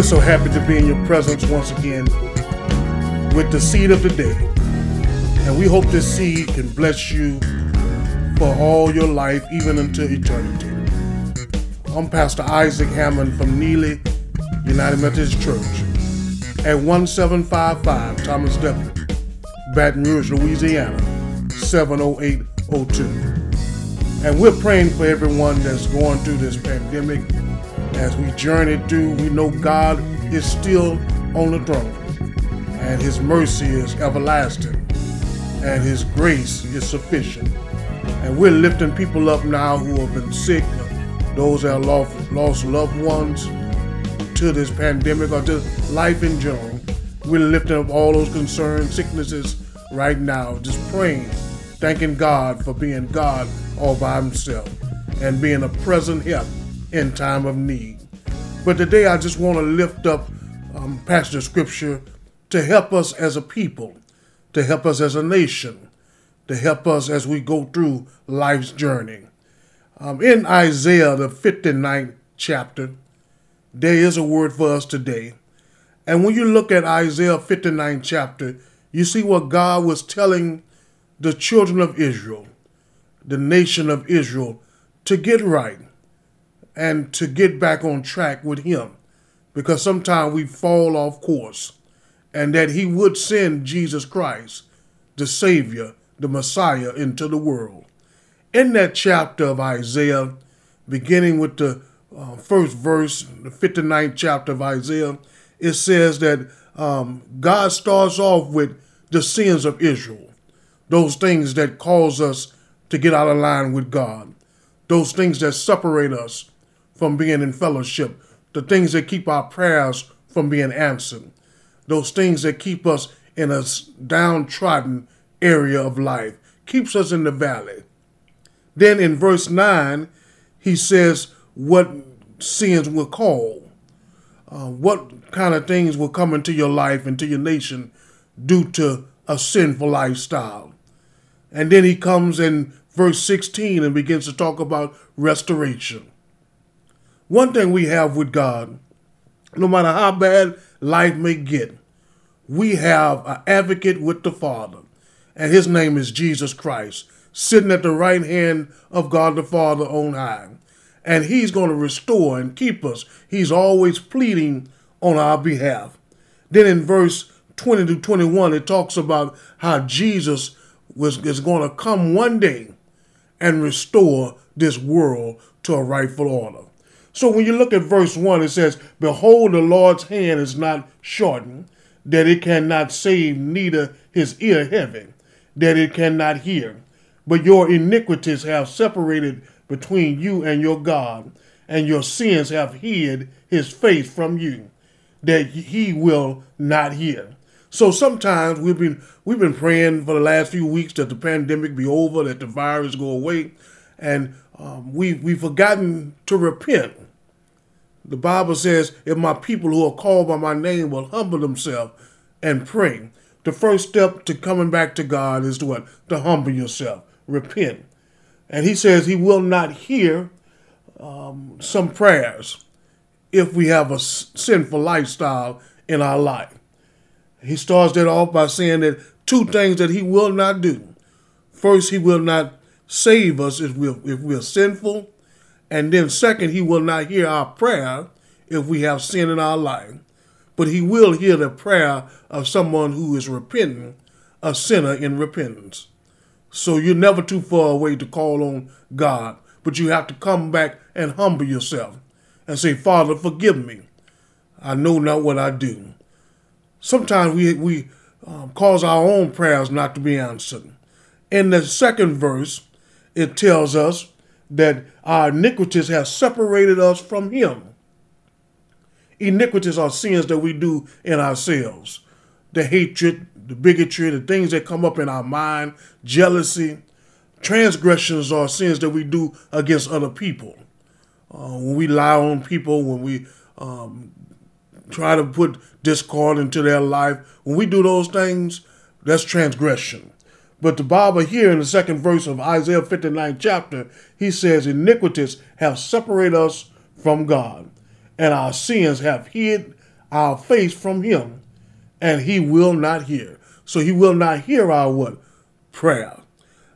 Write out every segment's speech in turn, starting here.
We're so happy to be in your presence once again with the seed of the day. And we hope this seed can bless you for all your life, even until eternity. I'm Pastor Isaac Hammond from Neely United Methodist Church at 1755 Thomas W. Baton Rouge, Louisiana 70802. And we're praying for everyone that's going through this pandemic as we journey through, we know God is still on the throne, and His mercy is everlasting, and His grace is sufficient. And we're lifting people up now who have been sick, those that lost, lost loved ones to this pandemic or to life in general. We're lifting up all those concerns, sicknesses right now, just praying, thanking God for being God all by Himself and being a present help in time of need. But today I just want to lift up um, passage scripture to help us as a people, to help us as a nation, to help us as we go through life's journey. Um, in Isaiah, the 59th chapter, there is a word for us today. And when you look at Isaiah 59 chapter, you see what God was telling the children of Israel, the nation of Israel, to get right and to get back on track with Him. Because sometimes we fall off course, and that He would send Jesus Christ, the Savior, the Messiah, into the world. In that chapter of Isaiah, beginning with the uh, first verse, the 59th chapter of Isaiah, it says that um, God starts off with the sins of Israel, those things that cause us to get out of line with God, those things that separate us from being in fellowship, the things that keep our prayers from being answered, those things that keep us in a downtrodden area of life, keeps us in the valley. Then in verse 9, he says what sins will call, uh, what kind of things will come into your life, into your nation, due to a sinful lifestyle. And then he comes in verse 16 and begins to talk about restoration. One thing we have with God, no matter how bad life may get, we have an advocate with the Father, and his name is Jesus Christ, sitting at the right hand of God the Father on high. And he's going to restore and keep us. He's always pleading on our behalf. Then in verse 20 to 21, it talks about how Jesus was, is going to come one day and restore this world to a rightful order. So when you look at verse 1, it says, Behold, the Lord's hand is not shortened, that it cannot save, neither his ear heavy, that it cannot hear. But your iniquities have separated between you and your God, and your sins have hid his face from you, that he will not hear. So sometimes we've been we've been praying for the last few weeks that the pandemic be over, that the virus go away, and um, we we've forgotten to repent. The Bible says, "If my people who are called by my name will humble themselves and pray," the first step to coming back to God is to what? To humble yourself, repent, and He says He will not hear um, some prayers if we have a sinful lifestyle in our life. He starts that off by saying that two things that he will not do. First, he will not save us if we're, if we're sinful. And then, second, he will not hear our prayer if we have sin in our life. But he will hear the prayer of someone who is repentant, a sinner in repentance. So you're never too far away to call on God, but you have to come back and humble yourself and say, Father, forgive me. I know not what I do sometimes we, we um, cause our own prayers not to be answered. In the second verse, it tells us that our iniquities have separated us from Him. Iniquities are sins that we do in ourselves the hatred, the bigotry, the things that come up in our mind, jealousy. Transgressions are sins that we do against other people. Uh, when we lie on people, when we um, try to put discord into their life. When we do those things, that's transgression. But the Bible here in the second verse of Isaiah 59 chapter, he says, Iniquities have separated us from God, and our sins have hid our face from him, and he will not hear. So he will not hear our what? Prayer.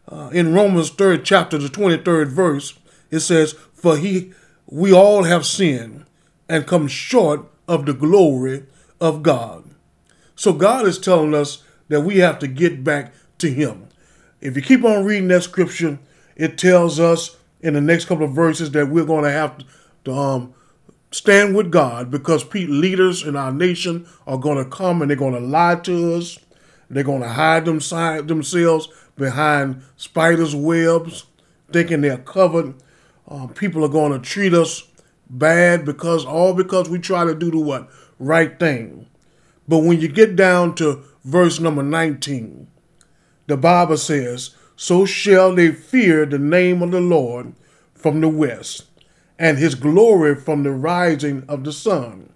Uh, in Romans 3rd chapter, the 23rd verse, it says, For he we all have sinned and come short of the glory of God. So God is telling us that we have to get back to him. If you keep on reading that scripture, it tells us in the next couple of verses that we're going to have to um, stand with God because leaders in our nation are going to come and they're going to lie to us. They're going to hide themselves behind spiders' webs, thinking they're covered. Uh, people are going to treat us bad because all because we try to do the what right thing. But when you get down to verse number 19, the Bible says, So shall they fear the name of the Lord from the west, and his glory from the rising of the sun.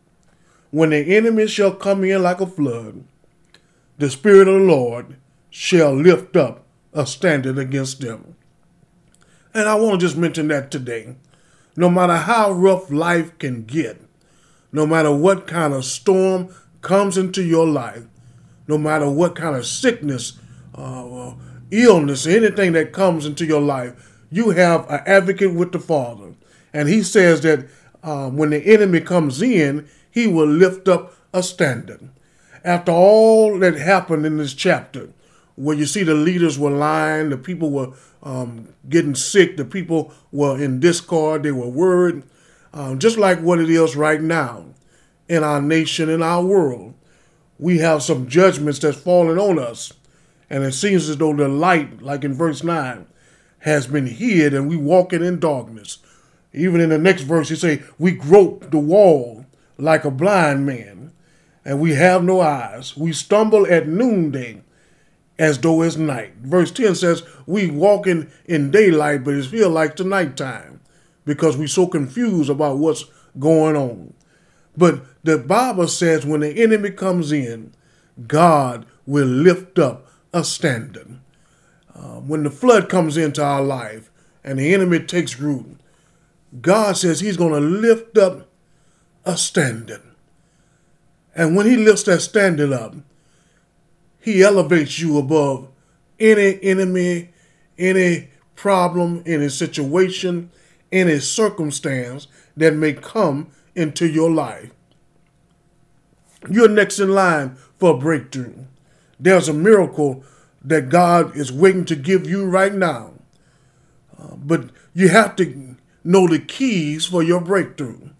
When the enemy shall come in like a flood, the Spirit of the Lord shall lift up a standard against them. And I want to just mention that today. No matter how rough life can get, no matter what kind of storm comes into your life, no matter what kind of sickness, uh, illness, anything that comes into your life, you have an advocate with the Father. And he says that uh, when the enemy comes in, he will lift up a standard. After all that happened in this chapter, where you see the leaders were lying, the people were um, getting sick, the people were in discord, they were worried, um, just like what it is right now in our nation, in our world. We have some judgments that's falling on us. And it seems as though the light, like in verse 9, has been hid and we walking in darkness. Even in the next verse, he say, we grope the wall like a blind man, and we have no eyes. We stumble at noonday as though it's night. Verse 10 says, we walking in daylight, but it feel like the nighttime because we so confused about what's going on. But the Bible says when the enemy comes in, God will lift up a standard. Uh, when the flood comes into our life and the enemy takes root, God says He's going to lift up a standard. And when He lifts that standard up, He elevates you above any enemy, any problem, any situation, any circumstance that may come into your life. You're next in line for a breakthrough. There's a miracle that God is waiting to give you right now. Uh, but you have to know the keys for your breakthrough.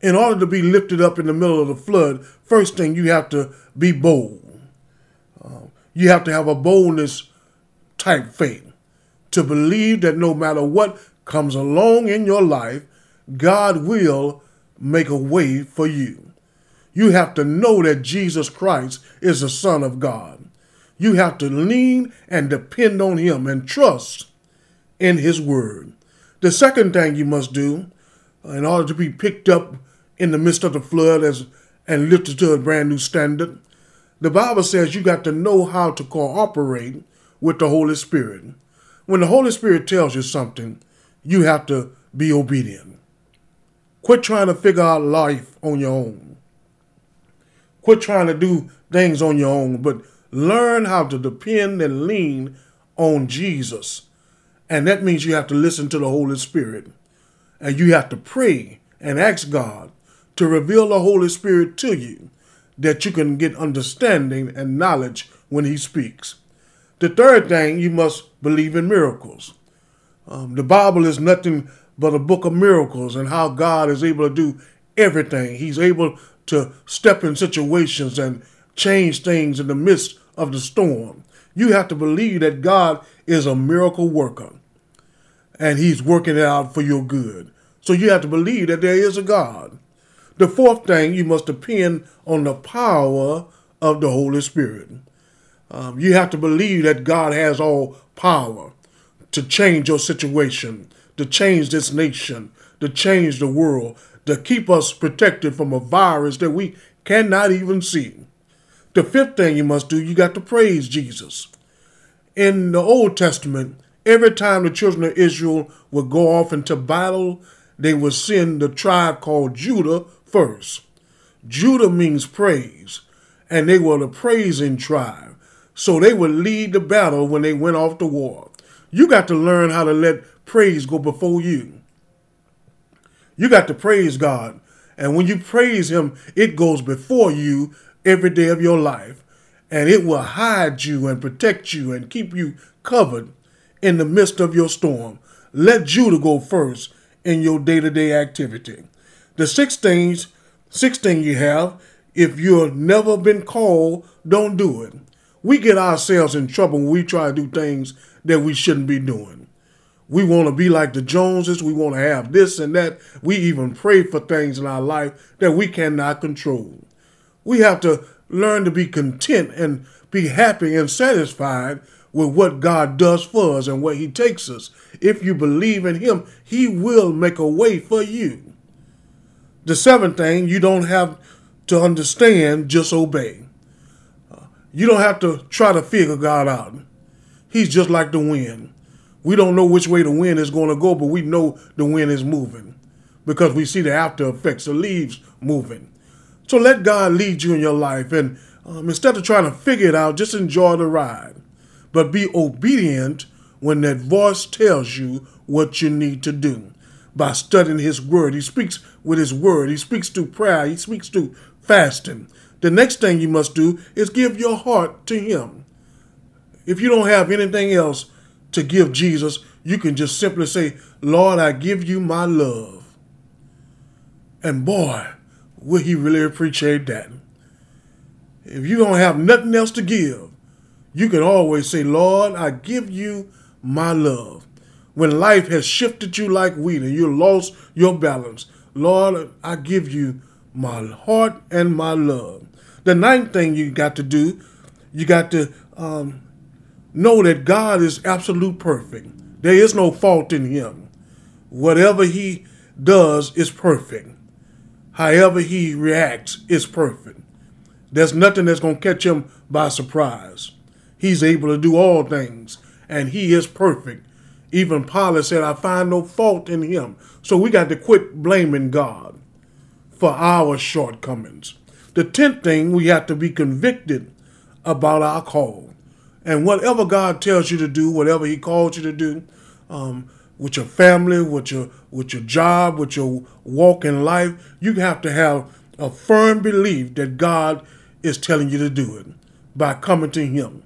In order to be lifted up in the middle of the flood, first thing you have to be bold. Uh, you have to have a boldness type faith to believe that no matter what comes along in your life, God will make a way for you. You have to know that Jesus Christ is the Son of God. You have to lean and depend on Him and trust in His Word. The second thing you must do in order to be picked up in the midst of the flood as, and lifted to a brand new standard, the Bible says you got to know how to cooperate with the Holy Spirit. When the Holy Spirit tells you something, you have to be obedient. Quit trying to figure out life on your own. Quit trying to do things on your own, but learn how to depend and lean on Jesus. And that means you have to listen to the Holy Spirit. And you have to pray and ask God to reveal the Holy Spirit to you that you can get understanding and knowledge when He speaks. The third thing, you must believe in miracles. Um, the Bible is nothing but a book of miracles and how God is able to do everything. He's able to step in situations and change things in the midst of the storm. You have to believe that God is a miracle worker and he's working it out for your good. So you have to believe that there is a God. The fourth thing, you must depend on the power of the Holy Spirit. Um, you have to believe that God has all power to change your situation, to change this nation, to change the world, to keep us protected from a virus that we cannot even see. The fifth thing you must do, you got to praise Jesus. In the Old Testament, every time the children of Israel would go off into battle, they would send the tribe called Judah first. Judah means praise, and they were the praising tribe. So they would lead the battle when they went off to war. You got to learn how to let praise go before you. You got to praise God. And when you praise Him, it goes before you every day of your life. And it will hide you and protect you and keep you covered in the midst of your storm. Let Judah go first in your day to day activity. The six things, six thing you have, if you've never been called, don't do it. We get ourselves in trouble when we try to do things that we shouldn't be doing. We want to be like the Joneses. We want to have this and that. We even pray for things in our life that we cannot control. We have to learn to be content and be happy and satisfied with what God does for us and where He takes us. If you believe in Him, He will make a way for you. The seventh thing, you don't have to understand, just obey. You don't have to try to figure God out. He's just like the wind. We don't know which way the wind is going to go, but we know the wind is moving because we see the after effects, the leaves moving. So let God lead you in your life. And um, instead of trying to figure it out, just enjoy the ride. But be obedient when that voice tells you what you need to do by studying His Word. He speaks with His Word, He speaks through prayer, He speaks through fasting. The next thing you must do is give your heart to Him. If you don't have anything else, to give Jesus, you can just simply say, Lord, I give you my love. And boy, will he really appreciate that. If you don't have nothing else to give, you can always say, Lord, I give you my love. When life has shifted you like wheat and you lost your balance, Lord, I give you my heart and my love. The ninth thing you got to do, you got to um, know that God is absolute perfect. There is no fault in him. Whatever he does is perfect. However he reacts is perfect. There's nothing that's going to catch him by surprise. He's able to do all things, and he is perfect. Even Pilate said, I find no fault in him. So we got to quit blaming God for our shortcomings. The tenth thing, we have to be convicted about our call. And whatever God tells you to do, whatever He calls you to do, um, with your family, with your with your job, with your walk in life, you have to have a firm belief that God is telling you to do it by coming to Him.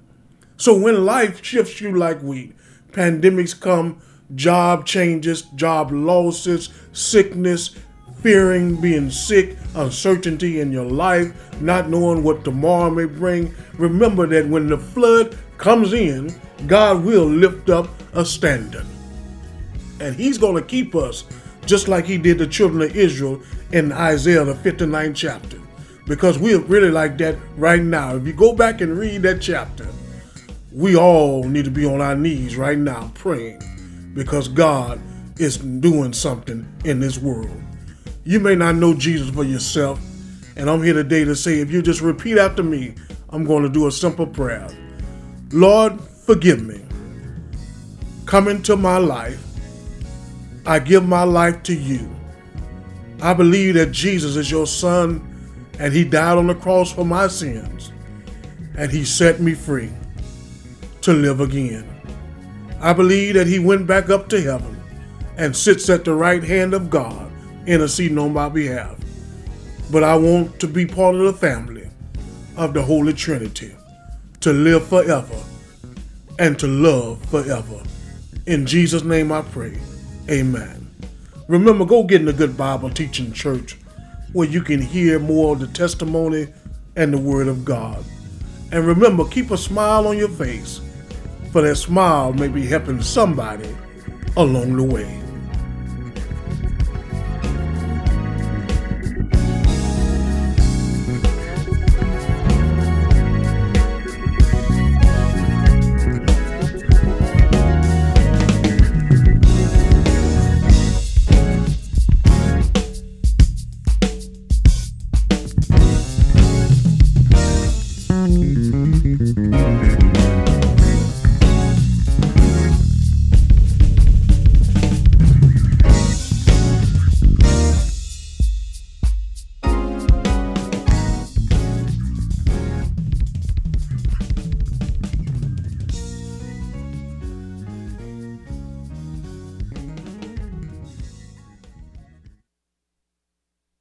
So when life shifts you like wheat, pandemics come, job changes, job losses, sickness, fearing being sick, uncertainty in your life, not knowing what tomorrow may bring. Remember that when the flood comes in, God will lift up a standard. And He's going to keep us just like He did the children of Israel in Isaiah, the 59th chapter. Because we're really like that right now. If you go back and read that chapter, we all need to be on our knees right now praying because God is doing something in this world. You may not know Jesus for yourself, and I'm here today to say if you just repeat after me, I'm going to do a simple prayer. Lord, forgive me. Come into my life. I give my life to you. I believe that Jesus is your son and he died on the cross for my sins and he set me free to live again. I believe that he went back up to heaven and sits at the right hand of God interceding on my behalf. But I want to be part of the family of the Holy Trinity to live forever and to love forever. In Jesus' name I pray. Amen. Remember, go get in a good Bible teaching church where you can hear more of the testimony and the Word of God. And remember, keep a smile on your face, for that smile may be helping somebody along the way.